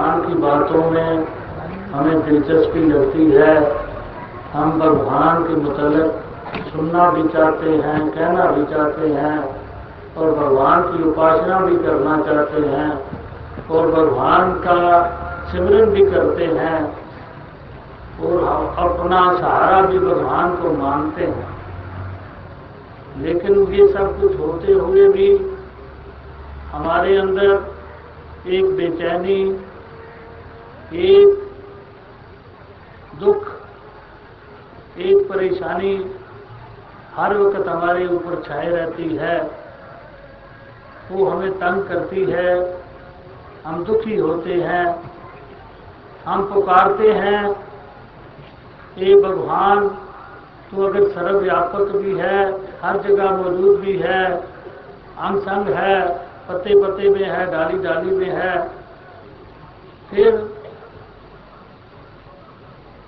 भगवान की बातों में हमें दिलचस्पी लगती है। हम भगवान के मतलब सुनना भी चाहते हैं, कहना भी चाहते हैं और भगवान की उपासना भी करना चाहते हैं और भगवान का सिमरन भी करते हैं और अपना सहारा भी भगवान को मानते हैं। लेकिन ये सब कुछ होते हुए भी हमारे अंदर एक बेचैनी एक दुख, एक परेशानी हर वक्त हमारे ऊपर छाए रहती है। वो हमें तंग करती है, हम दुखी होते हैं, हम पुकारते हैं ये भगवान तो अगर सर्वव्यापक भी है, हर जगह मौजूद भी है अंग संग है पत्ते पत्ते में है डाली डाली में है, फिर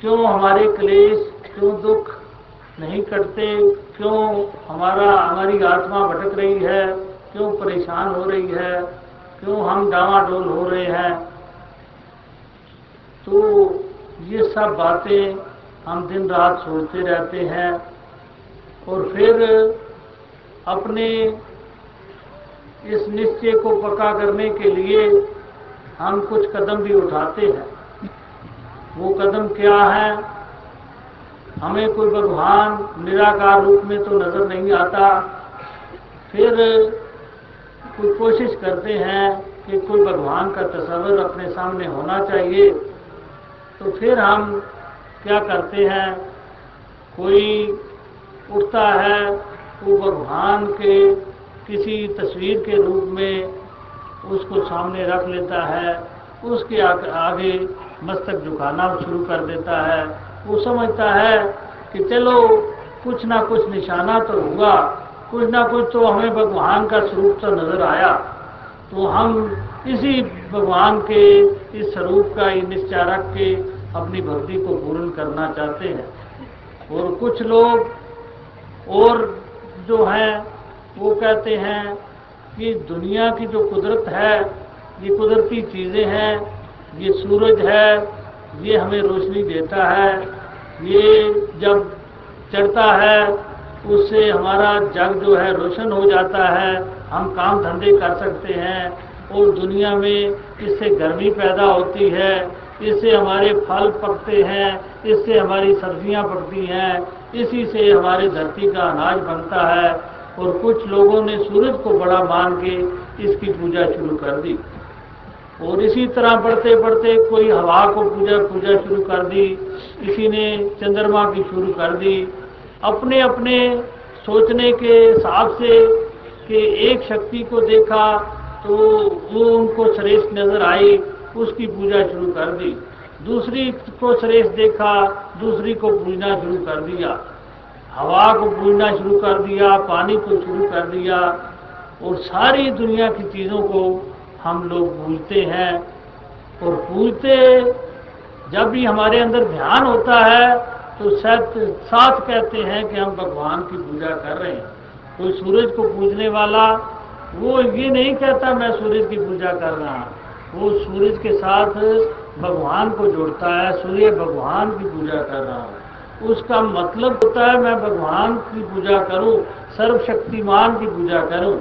क्यों हमारे क्लेश, क्यों दुख नहीं कटते क्यों हमारा, हमारी आत्मा भटक रही है, क्यों परेशान हो रही है, क्यों हम डावाडोल हो रहे हैं? तो ये सब बातें हम दिन रात सोचते रहते हैं और फिर अपने इस निश्चय को पक्का करने के लिए हम कुछ कदम भी उठाते हैं। वो कदम क्या है? हमें कोई भगवान निराकार रूप में तो नज़र नहीं आता। फिर कोई कोशिश करते हैं कि कोई भगवान का तस्वर अपने सामने होना चाहिए। तो फिर हम क्या करते हैं? कोई उठता है, वो भगवान के किसी तस्वीर के रूप में उसको सामने रख लेता है। उसके आगे मस्तक झुकाना शुरू कर देता है। वो समझता है कि चलो, कुछ ना कुछ निशाना तो हुआ, कुछ ना कुछ तो हमें भगवान का स्वरूप तो नज़र आया। तो हम इसी भगवान के, इस स्वरूप का इन निश्चारक के अपनी भक्ति को पूर्ण करना चाहते हैं। और कुछ लोग, और जो हैं, वो कहते हैं कि दुनिया की जो कुदरत है, ये कुदरती चीज़ें हैं ये सूरज है, ये हमें रोशनी देता है, ये जब चढ़ता है, उससे हमारा जग जो है रोशन हो जाता है, हम काम धंधे कर सकते हैं, और दुनिया में इससे गर्मी पैदा होती है, इससे हमारे फल पकते हैं, इससे हमारी सब्ज़ियाँ पकती हैं, इसी से हमारे धरती का अनाज बनता है, और कुछ लोगों ने सूरज को बड़ा मान के इसकी पूजा शुरू कर दी। और इसी तरह बढ़ते बढ़ते कोई हवा को पूजा पूजा शुरू कर दी, किसी ने चंद्रमा की शुरू कर दी, अपने अपने सोचने के हिसाब से कि एक शक्ति को देखा तो वो उनको श्रेष्ठ नज़र आई, उसकी पूजा शुरू कर दी। दूसरी को श्रेष्ठ देखा, दूसरी को पूजना शुरू कर दिया। हवा को पूजना शुरू कर दिया, पानी को शुरू कर दिया और सारी दुनिया की चीज़ों को हम लोग पूजते हैं और पूजते जब भी हमारे अंदर ध्यान होता है तो सत साथ कहते हैं कि हम भगवान की पूजा कर रहे हैं। कोई सूरज को पूजने वाला, वो ये नहीं कहता, मैं सूरज की पूजा कर रहा वो सूरज के साथ भगवान को जोड़ता है, सूर्य, भगवान की पूजा कर रहा हूँ। उसका मतलब होता है, मैं भगवान की पूजा करूँ, सर्वशक्तिमान की पूजा करूँ।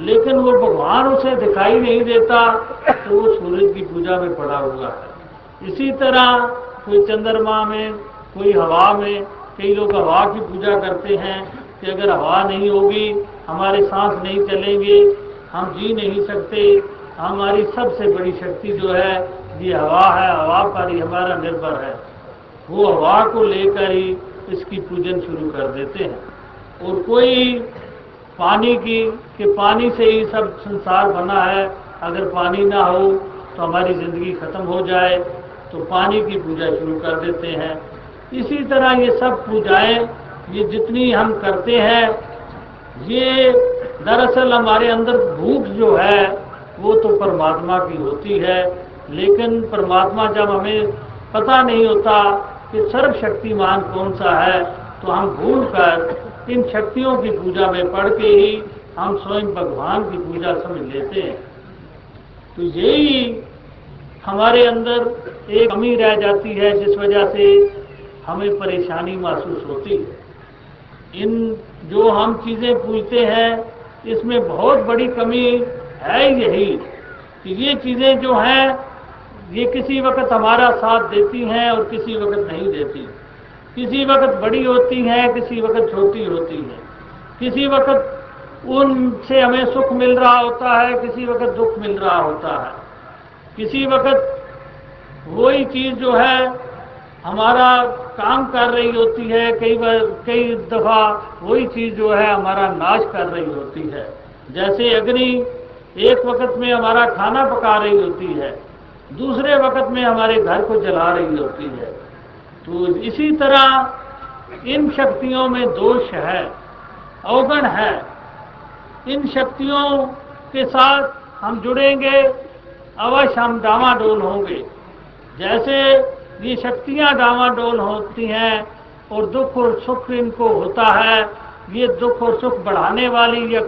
लेकिन वो भगवान उसे दिखाई नहीं देता तो वो सूरज की पूजा में पड़ा हुआ है। इसी तरह कोई चंद्रमा में, कोई हवा में, कई लोग हवा की पूजा करते हैं कि अगर हवा नहीं होगी, हमारे सांस नहीं चलेंगे, हम जी नहीं सकते, हमारी सबसे बड़ी शक्ति जो है, ये हवा है, हवा पर ही हमारा निर्भर है। वो हवा को लेकर ही इसकी पूजन शुरू कर देते हैं। और कोई पानी की, कि पानी से ही सब संसार बना है। अगर पानी ना हो तो हमारी ज़िंदगी ख़त्म हो जाए। तो पानी की पूजा शुरू कर देते हैं। इसी तरह ये सब पूजाएँ, ये जितनी हम करते हैं, ये दरअसल हमारे अंदर भूख जो है, वो तो परमात्मा की होती है। लेकिन परमात्मा जब हमें पता नहीं होता कि सर्वशक्तिमान कौन सा है तो हम भूल कर इन शक्तियों की पूजा में पढ़ के ही हम स्वयं भगवान की पूजा समझ लेते हैं। तो यही हमारे अंदर एक कमी रह जाती है, जिस वजह से हमें परेशानी महसूस होती है। इन जो हम चीज़ें पूछते हैं, इसमें बहुत बड़ी कमी है यही कि ये चीज़ें जो हैं, ये किसी वक्त हमारा साथ देती हैं और किसी वक्त नहीं देती। किसी वक्त बड़ी होती हैं, किसी वक्त छोटी होती हैं। किसी वक्त उनसे हमें सुख मिल रहा होता है, किसी वक्त दुख मिल रहा होता है। किसी वक्त वही चीज़ जो है, हमारा काम कर रही होती है, कई बार कई दफ़ा वही चीज़ जो है, हमारा नाश कर रही होती है। जैसे अग्नि एक वक्त में हमारा खाना पका रही होती है, दूसरे वक्त में हमारे घर को जला रही होती है। तो इसी तरह इन शक्तियों में दोष है, अवगण है। इन शक्तियों के साथ हम जुड़ेंगे, अवश्य हम डामाडोल होंगे। जैसे ये शक्तियाँ डामाडोल होती हैं और दुख और सुख इनको होता है, ये दुख और सुख बढ़ाने वाली या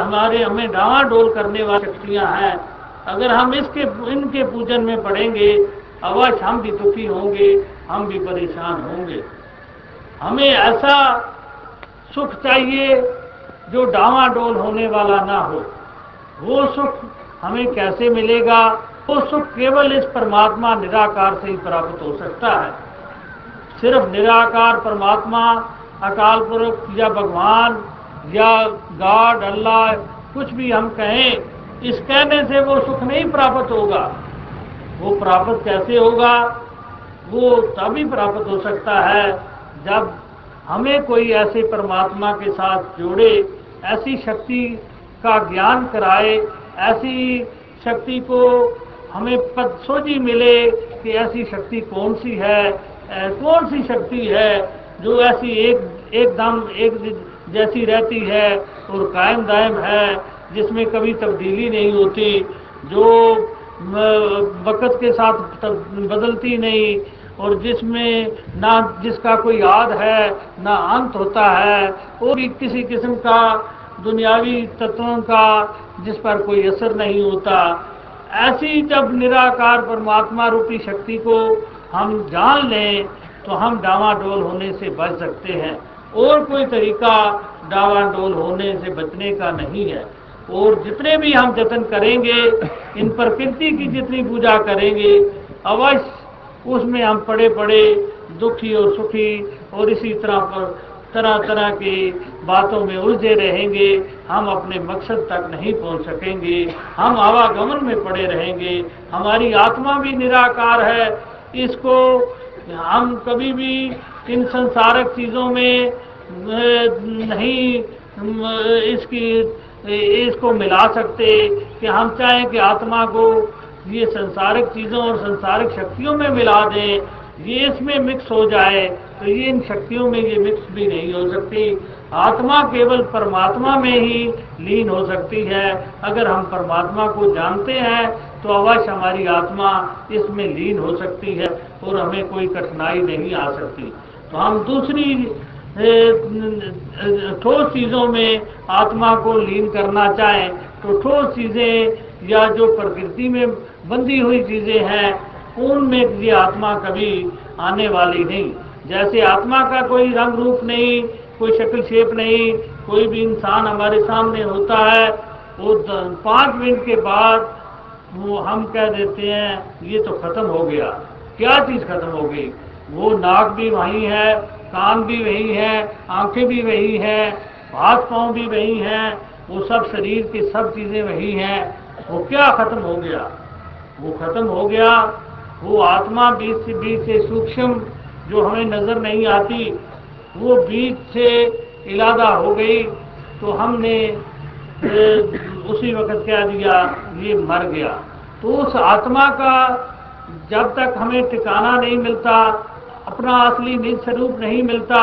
हमारे, हमें डामाडोल करने वाली शक्तियाँ हैं। अगर हम इसके, इनके पूजन में पड़ेंगे अवश्य हम भी दुखी होंगे, हम भी परेशान होंगे। हमें ऐसा सुख चाहिए जो डामाडोल होने वाला ना हो। वो सुख हमें कैसे मिलेगा? वो सुख केवल इस परमात्मा निराकार से ही प्राप्त हो सकता है। सिर्फ़ निराकार परमात्मा, अकाल पुरुष या भगवान या गॉड, अल्लाह, कुछ भी हम कहें, इस कहने से वो सुख नहीं प्राप्त होगा। वो प्राप्त कैसे होगा, वो तभी प्राप्त हो सकता है जब हमें कोई ऐसे परमात्मा के साथ जोड़े, ऐसी शक्ति का ज्ञान कराए, ऐसी शक्ति को हमें पद सोझी मिले कि ऐसी शक्ति कौन सी है कौन सी शक्ति है जो ऐसी एक, एकदम एक जैसी रहती है और कायम दायम है, जिसमें कभी तब्दीली नहीं होती, जो वक़्त के साथ बदलती नहीं और जिसमें ना जिसका कोई याद है, ना अंत होता है और भी किसी किस्म का दुनियावी तत्वों का जिस पर कोई असर नहीं होता। ऐसी जब निराकार परमात्मा रूपी शक्ति को हम जान लें तो हम डावाडोल होने से बच सकते हैं। और कोई तरीका डावाडोल होने से बचने का नहीं है। और जितने भी हम जतन करेंगे, इन प्रकृति की जितनी पूजा करेंगे, अवश्य उसमें हम पड़े पड़े दुखी और सुखी और इसी तरह पर तरह तरह की बातों में उलझे रहेंगे। हम अपने मकसद तक नहीं पहुँच सकेंगे। हम आवागमन में पड़े रहेंगे। हमारी आत्मा भी निराकार है। इसको हम कभी भी इन संसारक चीज़ों में नहीं इसकी इसको मिला सकते कि हम चाहें कि आत्मा को ये संसारिक चीज़ों और संसारिक शक्तियों में मिला दें, ये इसमें मिक्स हो जाए तो ये इन शक्तियों में ये मिक्स भी नहीं हो सकती। आत्मा केवल परमात्मा में ही लीन हो सकती है। अगर हम परमात्मा को जानते हैं तो अवश्य हमारी आत्मा इसमें लीन हो सकती है और हमें कोई कठिनाई नहीं आ सकती। तो हम दूसरी ठोस चीज़ों में आत्मा को लीन करना चाहे तो ठोस चीज़ें या जो प्रकृति में बंधी हुई चीज़ें हैं, उनमें ये आत्मा कभी आने वाली नहीं। जैसे आत्मा का कोई रंग रूप नहीं, कोई शक्ल शेप नहीं, कोई भी इंसान हमारे सामने होता है, वो पाँच मिनट के बाद वो हम कह देते हैं, ये तो खत्म हो गया। क्या चीज़ खत्म हो गई? वो नाक भी वही है कान भी वही है, आँखें भी वही हैं, हाथ पाँव भी वही हैं, वो सब शरीर की सब चीज़ें वही हैं। वो क्या खत्म हो गया? वो खत्म हो गया, वो आत्मा बीच से बीच से सूक्ष्म जो हमें नज़र नहीं आती, वो बीच से इलादा हो गई तो हमने उसी वक्त क्या दिया? ये मर गया। तो उस आत्मा का जब तक हमें ठिकाना नहीं मिलता अपना असली निज स्वरूप नहीं मिलता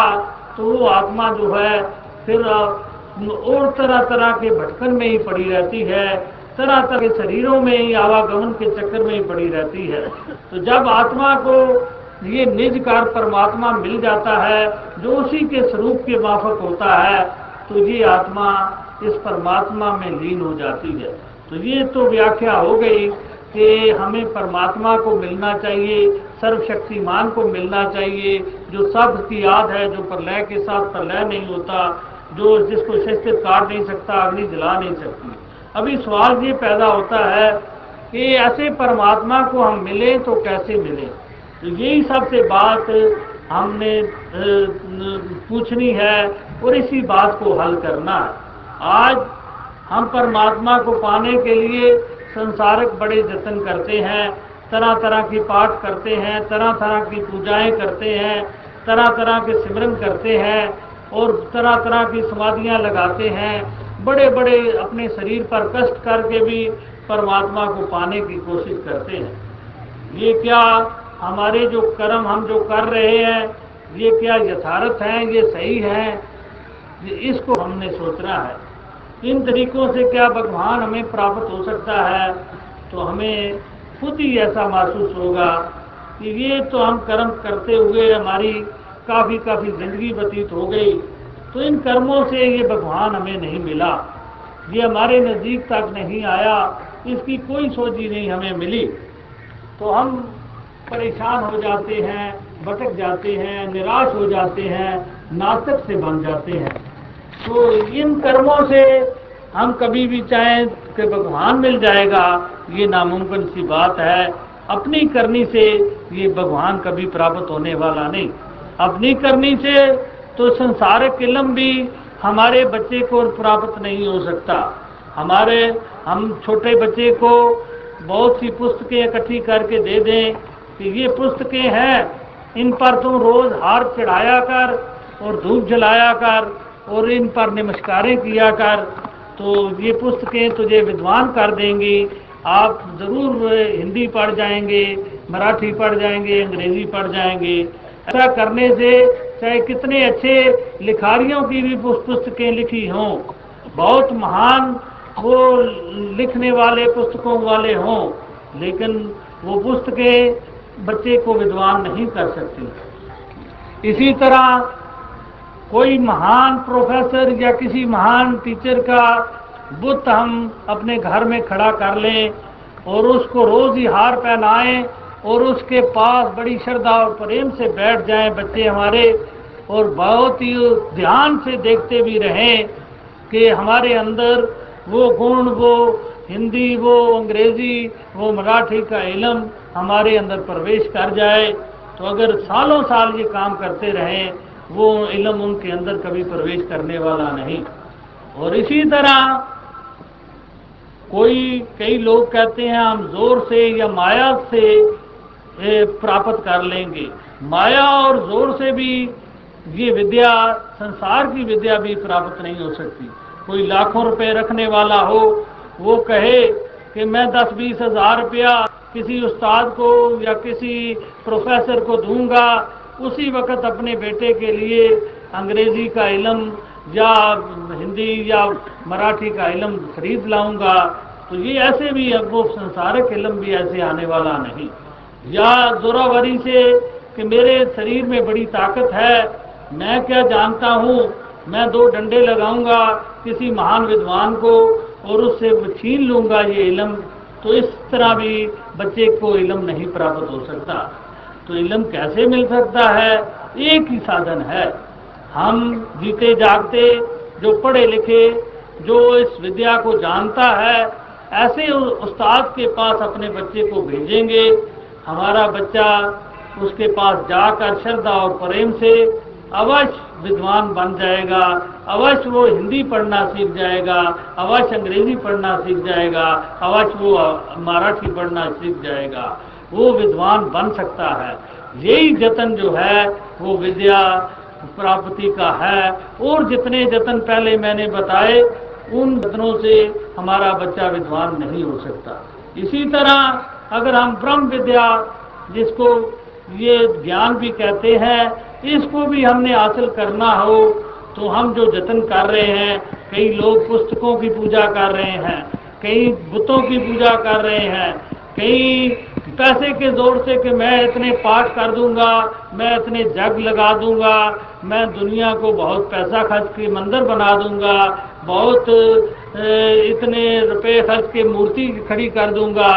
तो वो आत्मा जो है, फिर, और तरह तरह के भटकन में ही पड़ी रहती है, तरह तरह के शरीरों में ही आवागमन के चक्कर में ही पड़ी रहती है। तो जब आत्मा को ये निज कार परमात्मा मिल जाता है, जो उसी के स्वरूप के माफक होता है तो ये आत्मा इस परमात्मा में लीन हो जाती है। तो ये तो व्याख्या हो गई कि हमें परमात्मा को मिलना चाहिए, सर्वशक्तिमान को मिलना चाहिए, जो सब की याद है, जो प्रलय के साथ प्रलय नहीं होता, जो जिसको शस्त्र काट नहीं सकता, अग्नि जला नहीं सकती। अभी सवाल ये पैदा होता है कि ऐसे परमात्मा को हम मिले तो कैसे मिले? तो यही सबसे बात हमने पूछनी है और इसी बात को हल करना है। आज हम परमात्मा को पाने के लिए संसारक बड़े जतन करते हैं, तरह तरह की पाठ करते हैं, तरह तरह की पूजाएँ करते हैं, तरह तरह के सिमरन करते हैं और तरह तरह की समाधियाँ लगाते हैं। बड़े बड़े अपने शरीर पर कष्ट करके भी परमात्मा को पाने की कोशिश करते हैं। ये क्या हमारे जो कर्म हम जो कर रहे हैं, ये क्या यथार्थ हैं, ये सही है? इसको हमने सोचना है। इन तरीकों से क्या भगवान हमें प्राप्त हो सकता है तो हमें खुद ही ऐसा महसूस होगा कि ये तो हम कर्म करते हुए हमारी काफ़ी काफ़ी ज़िंदगी व्यतीत हो गई तो इन कर्मों से ये भगवान हमें नहीं मिला। ये हमारे नज़दीक तक नहीं आया, इसकी कोई सोची नहीं हमें मिली। तो हम परेशान हो जाते हैं, भटक जाते हैं, निराश हो जाते हैं नाटक से बन जाते हैं। तो इन कर्मों से हम कभी भी चाहें कि भगवान मिल जाएगा, ये नामुमकिन सी बात है। अपनी करनी से ये भगवान कभी प्राप्त होने वाला नहीं। अपनी करनी से तो संसारिक इलम भी हमारे बच्चे को प्राप्त नहीं हो सकता। हमारे, हम छोटे बच्चे को बहुत सी पुस्तकें इकट्ठी करके दे दें कि ये पुस्तकें हैं। इन पर तुम रोज हार चढ़ाया कर और धूप जलाया कर। और इन पर नमस्कारें किया कर। तो ये पुस्तकें तुझे विद्वान कर देंगी। आप ज़रूर हिंदी पढ़ जाएँगे, मराठी पढ़ जाएँगे, अंग्रेज़ी पढ़ जाएँगे। ऐसा करने से चाहे कितने अच्छे लिखारियों की भी पुस्तकें लिखी हों, बहुत महान वो लिखने वाले, पुस्तकों वाले हों, लेकिन वो पुस्तकें बच्चे को विद्वान नहीं कर सकती। इसी तरह कोई महान प्रोफेसर या किसी महान टीचर का बुत हम अपने घर में खड़ा कर लें और उसको रोज ही हार पहनाएँ और उसके पास बड़ी श्रद्धा और प्रेम से बैठ जाएँ बच्चे हमारे और बहुत ही ध्यान से देखते भी रहें कि हमारे अंदर वो गुण, वो हिंदी, वो अंग्रेज़ी, वो मराठी का इलम हमारे अंदर प्रवेश कर जाए। तो अगर सालों साल ये काम करते रहें वो इलम उनके अंदर कभी प्रवेश करने वाला नहीं। और इसी तरह कोई, कई लोग कहते हैं, हम ज़ोर से या माया से प्राप्त कर लेंगे। माया और ज़ोर से भी ये विद्या, संसार की विद्या भी प्राप्त नहीं हो सकती। कोई लाखों रुपए रखने वाला हो, वो कहे कि मैं दस बीस हज़ार रुपया किसी उस्ताद को या किसी प्रोफेसर को दूँगा उसी वक्त अपने बेटे के लिए अंग्रेज़ी का इलम या हिंदी या मराठी का इलम खरीद लाऊँगा तो ये ऐसे भी अब वो संसारक इलम भी ऐसे आने वाला नहीं। या जोरावरी से कि मेरे शरीर में बड़ी ताकत है, मैं क्या जानता हूँ, मैं दो डंडे लगाऊँगा किसी महान विद्वान को और उससे छीन लूँगा ये इलम तो इस तरह भी बच्चे को इलम नहीं प्राप्त हो सकता। तो इलम कैसे मिल सकता है? एक ही साधन है। हम जीते जागते, जो पढ़े लिखे, जो इस विद्या को जानता है, ऐसे उस्ताद के पास अपने बच्चे को भेजेंगे। हमारा बच्चा उसके पास जाकर श्रद्धा और प्रेम से अवश्य विद्वान बन जाएगा। अवश्य वो हिंदी पढ़ना सीख जाएगा। अवश्य अंग्रेज़ी पढ़ना सीख जाएगा। अवश्य वो मराठी पढ़ना सीख जाएगा। वो विद्वान बन सकता है। यही जतन जो है, वो विद्या प्राप्ति का है। और जितने जतन पहले मैंने बताए, उन जतनों से हमारा बच्चा विद्वान नहीं हो सकता। इसी तरह अगर हम ब्रह्म विद्या, जिसको ये ज्ञान भी कहते हैं, इसको भी हमने हासिल करना हो तो हम जो जतन कर रहे हैं, कई लोग पुस्तकों की पूजा कर रहे हैं, कई बुतों की पूजा कर रहे हैं, कई पैसे के ज़ोर से कि मैं इतने पाठ कर दूँगा, मैं इतने जग लगा दूँगा, मैं दुनिया को बहुत पैसा खर्च के मंदिर बना दूँगा, बहुत इतने रुपए खर्च के मूर्ति खड़ी कर दूँगा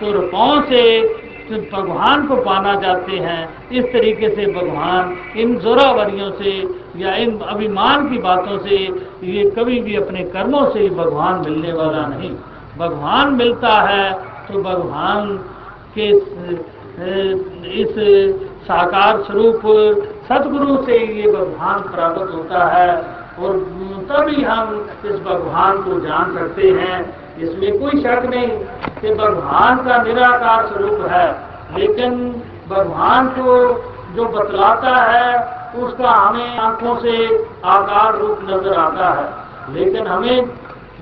तो रुपयों से भगवान को पाना जाते हैं। इस तरीके से भगवान इन जोरावरियों से या इन अभिमान की बातों से, ये कभी भी अपने कर्मों से भगवान मिलने वाला नहीं। भगवान मिलता है तो भगवान के इस साकार स्वरूप सदगुरु से ये भगवान प्राप्त होता है और तभी हम इस भगवान को जान सकते हैं। इसमें कोई शक नहीं कि भगवान का निराकार स्वरूप है। लेकिन भगवान को जो बतलाता है, उसका हमें आँखों से आकार रूप नज़र आता है। लेकिन हमें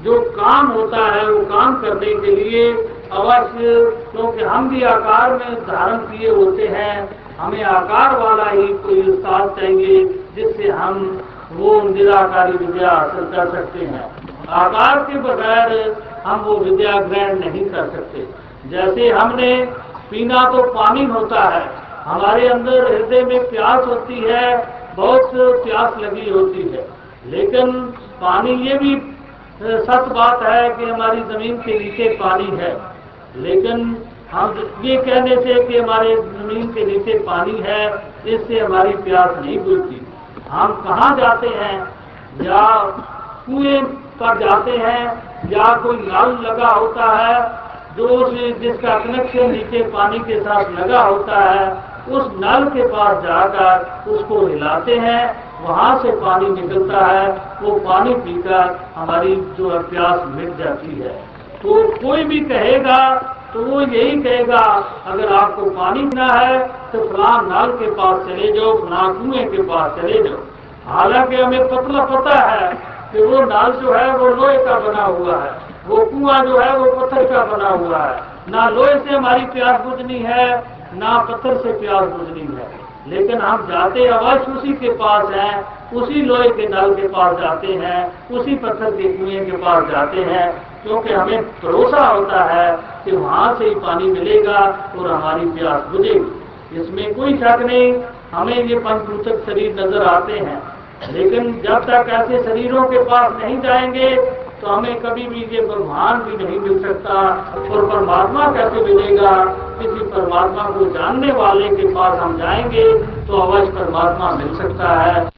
जो काम होता है, वो काम करने के लिए अवश्य, क्योंकि हम भी आकार में धारण किए होते हैं, हमें आकार वाला ही कोई उस्ताद चाहिए, जिससे हम वो निराकारी विद्या हासिल कर सकते हैं। आकार के बगैर हम वो विद्या ग्रहण नहीं कर सकते। जैसे हमने पीना तो पानी होता है, हमारे अंदर हृदय में प्यास होती है, बहुत प्यास लगी होती है। लेकिन पानी ये भी सच बात है कि हमारी ज़मीन के नीचे पानी है। लेकिन हम ये कहने से कि हमारे ज़मीन के नीचे पानी है, इससे हमारी प्यास नहीं बुझती। हम कहाँ जाते हैं? या कुएँ पर जाते हैं, या कोई नल लगा होता है, जो जिसका कनेक्शन नीचे पानी के साथ लगा होता है, उस नल के पास जाकर उसको हिलाते हैं, वहाँ से पानी निकलता है, वो पानी पीकर हमारी जो प्यास मिट जाती है। तो कोई भी कहेगा तो वो यही कहेगा, अगर आपको पानी पीना है तो फलां नाल के पास चले जाओ, फलां कुएँ के पास चले जाओ। हालाँकि हमें पतला पता है कि वो नाल जो है, वो लोहे का बना हुआ है। वो कुआँ जो है, वो पत्थर का बना हुआ है। ना लोहे से हमारी प्यास बुझनी है, ना पत्थर से प्यास बुझनी है। लेकिन हम जाते अवश्य उसी के पास हैं, उसी लोहे के नल के पास जाते हैं, उसी पत्थर के कुएँ के पास जाते हैं क्योंकि हमें भरोसा होता है कि वहाँ से ही पानी मिलेगा और हमारी प्यास बुझेगी। इसमें कोई शक नहीं, हमें ये पंचभूतक शरीर नज़र आते हैं। लेकिन जब तक ऐसे शरीरों के पास नहीं जाएँगे तो हमें कभी भी ये भगवान भी नहीं मिल सकता और परमात्मा कैसे मिलेगा? किसी परमात्मा को जानने वाले के पास हम जाएँगे तो अवश्य परमात्मा मिल सकता है।